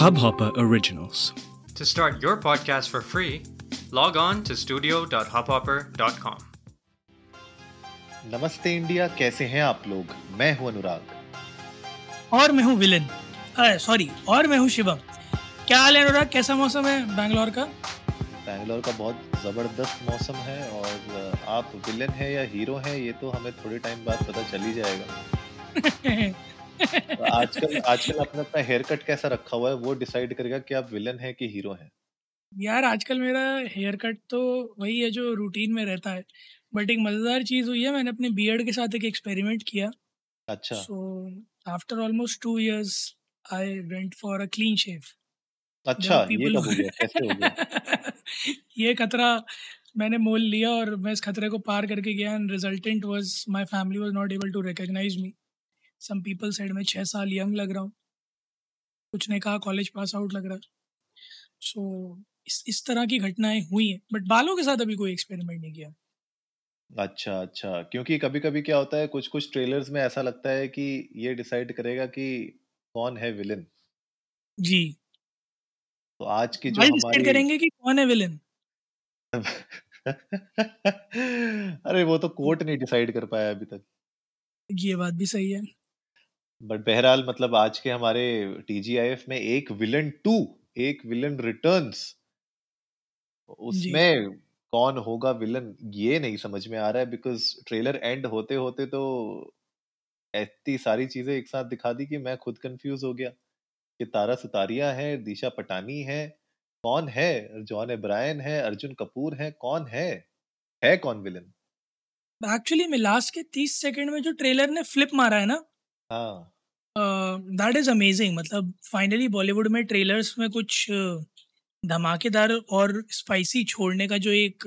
Hubhopper Originals. To start your podcast for free, log on to studio.hubhopper.com. नमस्ते India कैसे हैं आप लोग? मैं हूँ अनुराग। और मैं हूँ विलन। सॉरी और मैं हूँ शिवम। क्या हाल है अनुराग? कैसा मौसम है बैंगलोर का? बैंगलोर का बहुत ज़बरदस्त मौसम है और आप विलन हैं या हीरो हैं ये तो हमें थोड़े टाइम बाद पता चल ही जाएगा। आजकल आजकल अपना अपना हेयर कट कैसा रखा हुआ है? वो डिसाइड करेगा कि आप विलन हैं कि हीरो हैं। यार आजकल मेरा हेयर कट तो वही है जो रूटीन में रहता है। बट एक मज़ेदार चीज़ हुई है मैंने अपने बियर्ड के साथ एक एक्सपेरिमेंट किया। अच्छा। So after almost two years I went for a clean shave अच्छा ये कब हो गया? कैसे हो गया? ये खतरा मैंने मोल लिया और मैं इस खतरे को पार करके गया and resultant was my family was not able to recognise me some people side में छः साल यंग लग रहा हूँ। कुछ ने कहा कॉलेज पास आउट लग रहा है। सो इस इस तरह की घटनाएँ हुई हैं बट बालों के साथ अभी कोई एक्सपेरिमेंट नहीं किया। अच्छा अच्छा। क्योंकि कभी कभी क्या होता है कुछ कुछ ट्रेलर्स में ऐसा लगता है कि ये डिसाइड करेगा कि कौन है विलन जी। तो आज की जो हमारी करेंगे कि कौन है विलन अरे वो तो कोर्ट नहीं डिसाइड कर पाया अभी तक। ये बात भी सही है। बट बहरहाल मतलब आज के हमारे टीजीआईएफ में Ek villain two Ek villain returns उसमें कौन होगा विलन ये नहीं समझ में आ रहा है बिकॉज़ ट्रेलर एंड होते होते तो इतनी सारी चीज़ें एक साथ दिखा दी कि मैं खुद कंफ्यूज हो गया। कि तारा सुतारिया है दिशा पटानी है कौन है? जॉन एब्रायन है अर्जुन कपूर है कौन है? है कौन विलन एक्चुअली में लास्ट के तीस सेकंड में जो ट्रेलर ने फ्लिप मारा है ना दैट इज़ अमेजिंग मतलब फाइनली बॉलीवुड में ट्रेलर्स में कुछ धमाकेदार और स्पाइसी छोड़ने का जो एक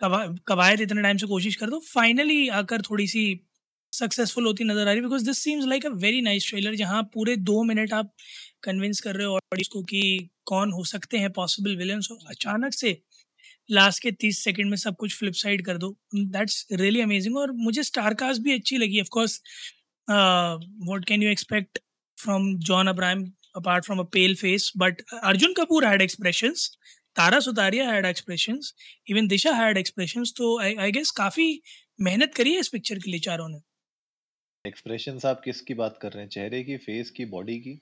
कवा कवायद इतने टाइम से कोशिश कर दो फाइनली आकर थोड़ी सी सक्सेसफुल होती नज़र आ रही because this seems like a very nice trailer जहाँ पूरे दो मिनट आप कन्विंस कर रहे हो ऑडियंस को कि कौन हो सकते हैं पॉसिबल विलन्स और अचानक से लास्ट के तीस सेकंड में सब कुछ फ्लिप साइड कर दो। दैट्स रियली अमेजिंग और मुझे स्टार कास्ट भी अच्छी लगी of course what can you expect from John Abraham apart from a pale face but Arjun Kapoor had expressions Tara Sutaria had expressions even Disha had expressions तो I I guess काफ़ी मेहनत करी है इस picture के लिए चारों ने। एक्सप्रेशंस आप किसकी बात कर रहे हैं? चेहरे की फेस की बॉडी की?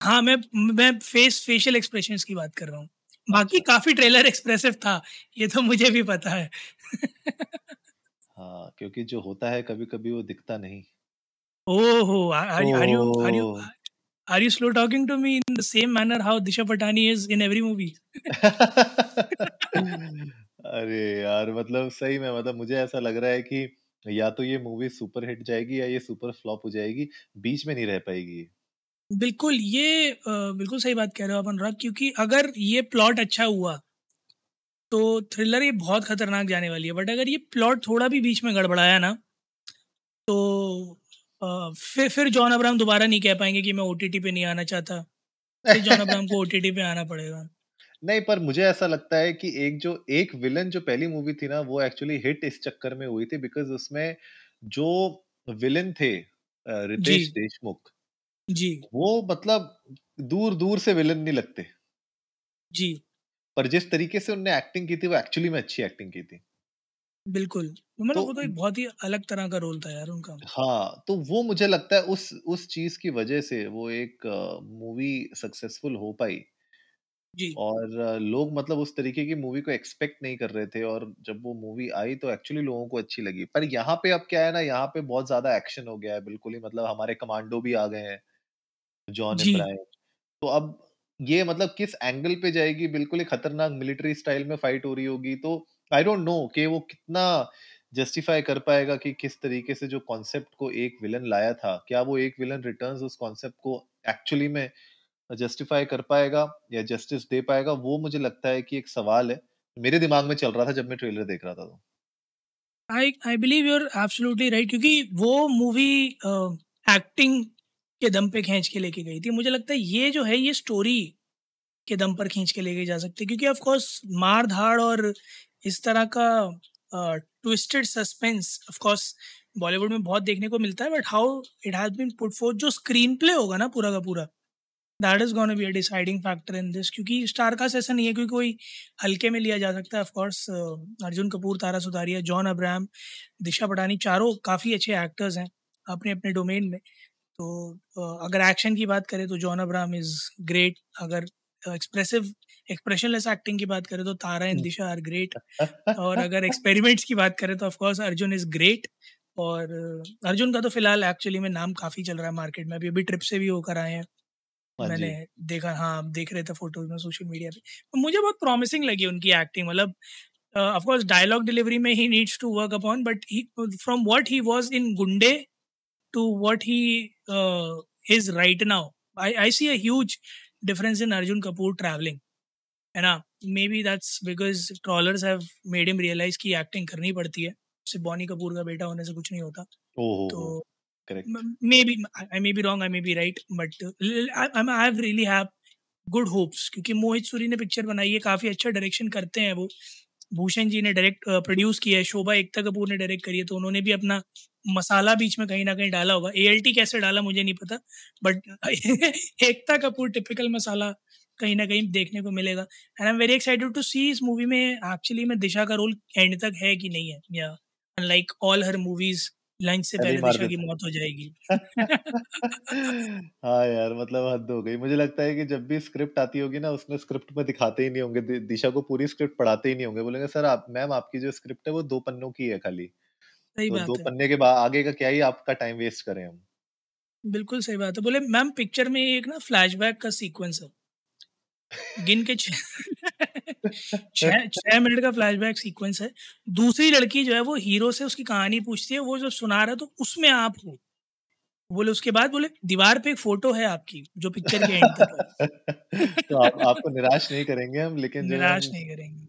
हाँ मैं मैं फेस फेशियल एक्सप्रेशंस की बात कर रहा हूँ। बाकी काफ़ी ट्रेलर एक्सप्रेसिव था ये तो मुझे भी पता है हाँ क्योंकि जो होता है कभी कभी वो दिखता नहीं Oh, are, are you are you are you O are you slow talking to me in the same manner how Disha Patani is in every movie? अरे यार मतलब सही में मतलब मुझे ऐसा लग रहा है कि या तो ये मूवी सुपर हिट जाएगी या ये सुपर फ्लॉप हो जाएगी बीच में नहीं रह पाएगी ये। बिल्कुल ये अ, बिल्कुल सही बात कह रहे हो आप अनुराग क्योंकि अगर ये प्लॉट अच्छा हुआ तो थ्रिलर ये बहुत खतरनाक जाने वाली है बट अगर ये प्लॉट थोड़ा भी बीच में गड़बड़ाया ना तो अ, फिर फिर जॉन अब्राहम दोबारा नहीं कह पाएँगे कि मैं ओटीटी पे नहीं आना चाहता। फिर जॉन अब्राहम को ओटीटी पे आना पड़ेगा। नहीं पर मुझे ऐसा लगता है कि एक जो एक विलन जो पहली मूवी थी ना वो एक्चुअली हिट इस चक्कर में हुई थी बिकॉज़ उसमें जो विलन थे अ, जी। रितेश देशमुख जी। वो मतलब दूर दूर से विलन नहीं लगते। जी। पर जिस तरीके से उनने एक्टिंग की थी वो एक्चुअली में अच्छी एक्टिंग की थी। बिल्कुल। मतलब तो वो तो एक बहुत ही अलग तरह का रोल था यार उनका। हाँ तो वो मुझे लगता है उस उस चीज़ की वजह से वो एक मूवी सक्सेसफुल हो पाई। जी। और लोग मतलब उस तरीके की मूवी को एक्सपेक्ट नहीं कर रहे थे और जब वो मूवी आई तो एक्चुअली लोगों को अच्छी लगी। पर यहाँ पे अब क्या है ना यहाँ पे बहुत ज़्यादा एक्शन हो गया है बिल्कुल ही मतलब हमारे कमांडो भी आ गए हैं। जॉन जी। इब्राहिम तो अब ये मतलब किस एंगल पे जाएगी? बिल्कुल ही खतरनाक मिलिट्री स्टाइल में फाइट हो रही होगी। तो आई डोंट नो कि वो कितना जस्टिफाई कर पाएगा कि किस तरीके से जो कॉन्सेप्ट को एक विलन लाया था क्या वो एक विलन रिटर्न्स उस कॉन्सेप्ट को एक्चुअली में जस्टिफाई कर पाएगा या जस्टिस दे पाएगा? वो मुझे लगता है कि एक सवाल है। मेरे दिमाग में चल रहा था जब मैं ट्रेलर देख रहा था तो। I I believe you're absolutely right क्योंकि वो मूवी एक्टिंग के दम पे खींच के लेके गई थी। मुझे लगता है ये जो है, ये स्टोरी के दम पर खींच के लेके जा सकती है, क्योंकि ऑफ़ कोर्स मार धाड़ और इस तरह का twisted suspense of course Bollywood में बहुत देखने को मिलता है but how it has been put forth जो स्क्रीन प्ले होगा ना पूरा का पूरा that is gonna be a deciding factor in this क्योंकि स्टार कास्ट ऐसा नहीं है क्योंकि कोई हल्के में लिया जा सकता है। ऑफ़ कोर्स अर्जुन कपूर, तारा सुधारिया जॉन अब्राहम, दिशा पटानी चारों काफ़ी अच्छे एक्टर्स हैं अपने अपने डोमेन में। तो अगर एक्शन की बात करें तो जॉन अब्राहम इज़ ग्रेट। अगर एक्सप्रेसिव एक्सप्रेशनलेस एक्टिंग की बात करें तो Tara and Disha are great. और अगर एक्सपेरिमेंट्स की बात करें तो of course Arjun is great. और अर्जुन का तो फ़िलहाल एक्चुअली में नाम काफ़ी चल रहा है मार्केट में। अभी अभी ट्रिप से भी होकर आए हैं। हाँ मैंने जी। देखा हाँ देख रहे थे फ़ोटोज़ में सोशल मीडिया पे। तो मुझे बहुत प्रॉमिसिंग लगी उनकी एक्टिंग। मतलब ऑफ़ कोर्स डायलॉग डिलीवरी में he needs to work upon but he from what he was in Gunday to what he is right now I I see a huge difference in Arjun Kapoor travelling है ना? May be that's because trollers have made him realise कि acting करनी पड़ती है। सिर्फ़ Bonnie Kapoor का बेटा होने से कुछ नहीं होता। ओहो तो maybe I I be wrong, I may be right, but uh, l- I, I'm- I have really have good hopes क्योंकि मोहित सूरी ने पिक्चर बनाई है काफ़ी अच्छा डायरेक्शन करते हैं वो। भूषण जी ने डायरेक्ट प्रोड्यूस किया है, शोभा एकता कपूर ने डायरेक्ट करी है तो उन्होंने भी अपना मसाला बीच में कहीं ना कहीं डाला होगा। ए कैसे डाला मुझे नहीं पता बट एकता कपूर टिपिकल मसाला कहीं ना कहीं देखने को मिलेगा। And I am very excited to see इस मूवी में एक्चुअली में दिशा का रोल एंड तक है कि नहीं है। या like all her movies launch से पहले दिशा की मौत हो जाएगी। हाँ यार मतलब हद हो गई। मुझे लगता है कि जब भी स्क्रिप्ट आती होगी ना उसमें स्क्रिप्ट में दिखाते ही नहीं होंगे। दि- दिशा को पूरी स्क्रिप्ट पढ़ाते ही नहीं होंगे। बोलेंगे सर आप मैम आपकी जो स्क्रिप्ट है वो दो पन्नों की है खाली। सही तो दो बात है। पन्ने के बाद आगे का क्या ही आपका टाइम वेस्ट करें हम? बिल्कुल सही बात है। बोले मैम पिक्चर में एक ना फ्लैशबैक का सीक्वेंस है। गिन के छः छः छः मिनट का फ्लैशबैक सीक्वेंस है। दूसरी लड़की जो है वो हीरो से उसकी कहानी पूछती है वो जब सुना रहा है तो उसमें आप हो। बोले उसके बाद बोले दीवार पे एक फ़ोटो है आपकी जो पिक्चर के एंड तक तो आप आपको निराश नहीं करेंगे हम लेकिन निराश नहीं करेंगे।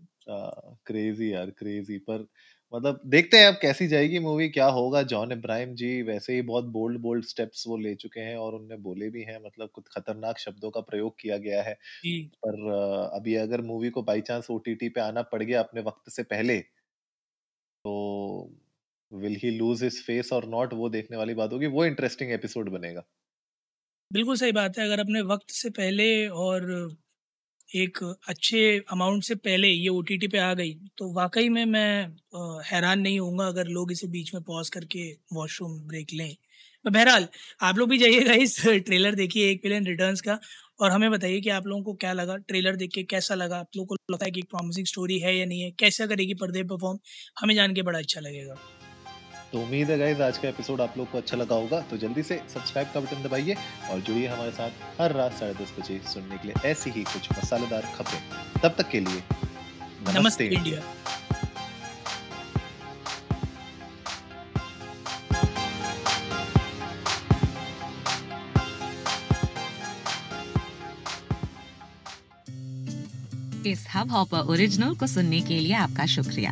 क्रेजी यार क्रेजी पर मतलब देखते हैं अब कैसी जाएगी मूवी क्या होगा। जॉन इब्राहिम जी वैसे ही बहुत बोल्ड बोल्ड स्टेप्स वो ले चुके हैं और उनने बोले भी हैं मतलब कुछ खतरनाक शब्दों का प्रयोग किया गया है। जी। पर अ, अभी अगर मूवी को बाई चांस ओटीटी पे आना पड़ गया अपने वक्त से पहले तो will he lose his face और नॉट वो देखने वाली बात होगी। वो इंटरेस्टिंग एपिसोड बनेगा। बिल्कुल सही बात है। अगर अपने वक्त से पहले और एक अच्छे अमाउंट से पहले ये ओटीटी पे आ गई तो वाकई में मैं हैरान नहीं होऊँगा अगर लोग इसे बीच में पॉज करके वॉशरूम ब्रेक लें। तो बहरहाल, आप लोग भी जाइएगा इस ट्रेलर देखिए, एक मिलियन रिटर्न्स का, और हमें बताइए कि आप लोगों को क्या लगा ट्रेलर देख के, कैसा लगा? आप लोगों को लगता है कि एक प्रॉमिसिंग स्टोरी है या नहीं है? कैसा करेगी पर्दे परफॉर्म हमें जान के बड़ा अच्छा लगेगा। तो उम्मीद है गाइज़ आज का एपिसोड आप लोग को अच्छा लगा होगा। तो जल्दी से सब्सक्राइब का बटन दबाइए और जुड़िए हमारे साथ हर रात साढ़े दस बजे सुनने के लिए ऐसी ही कुछ मसालेदार खबरें। तब तक के लिए नमस्ते। नमस्ते इंडिया। इस हब हॉपर ओरिजिनल को सुनने के लिए आपका शुक्रिया।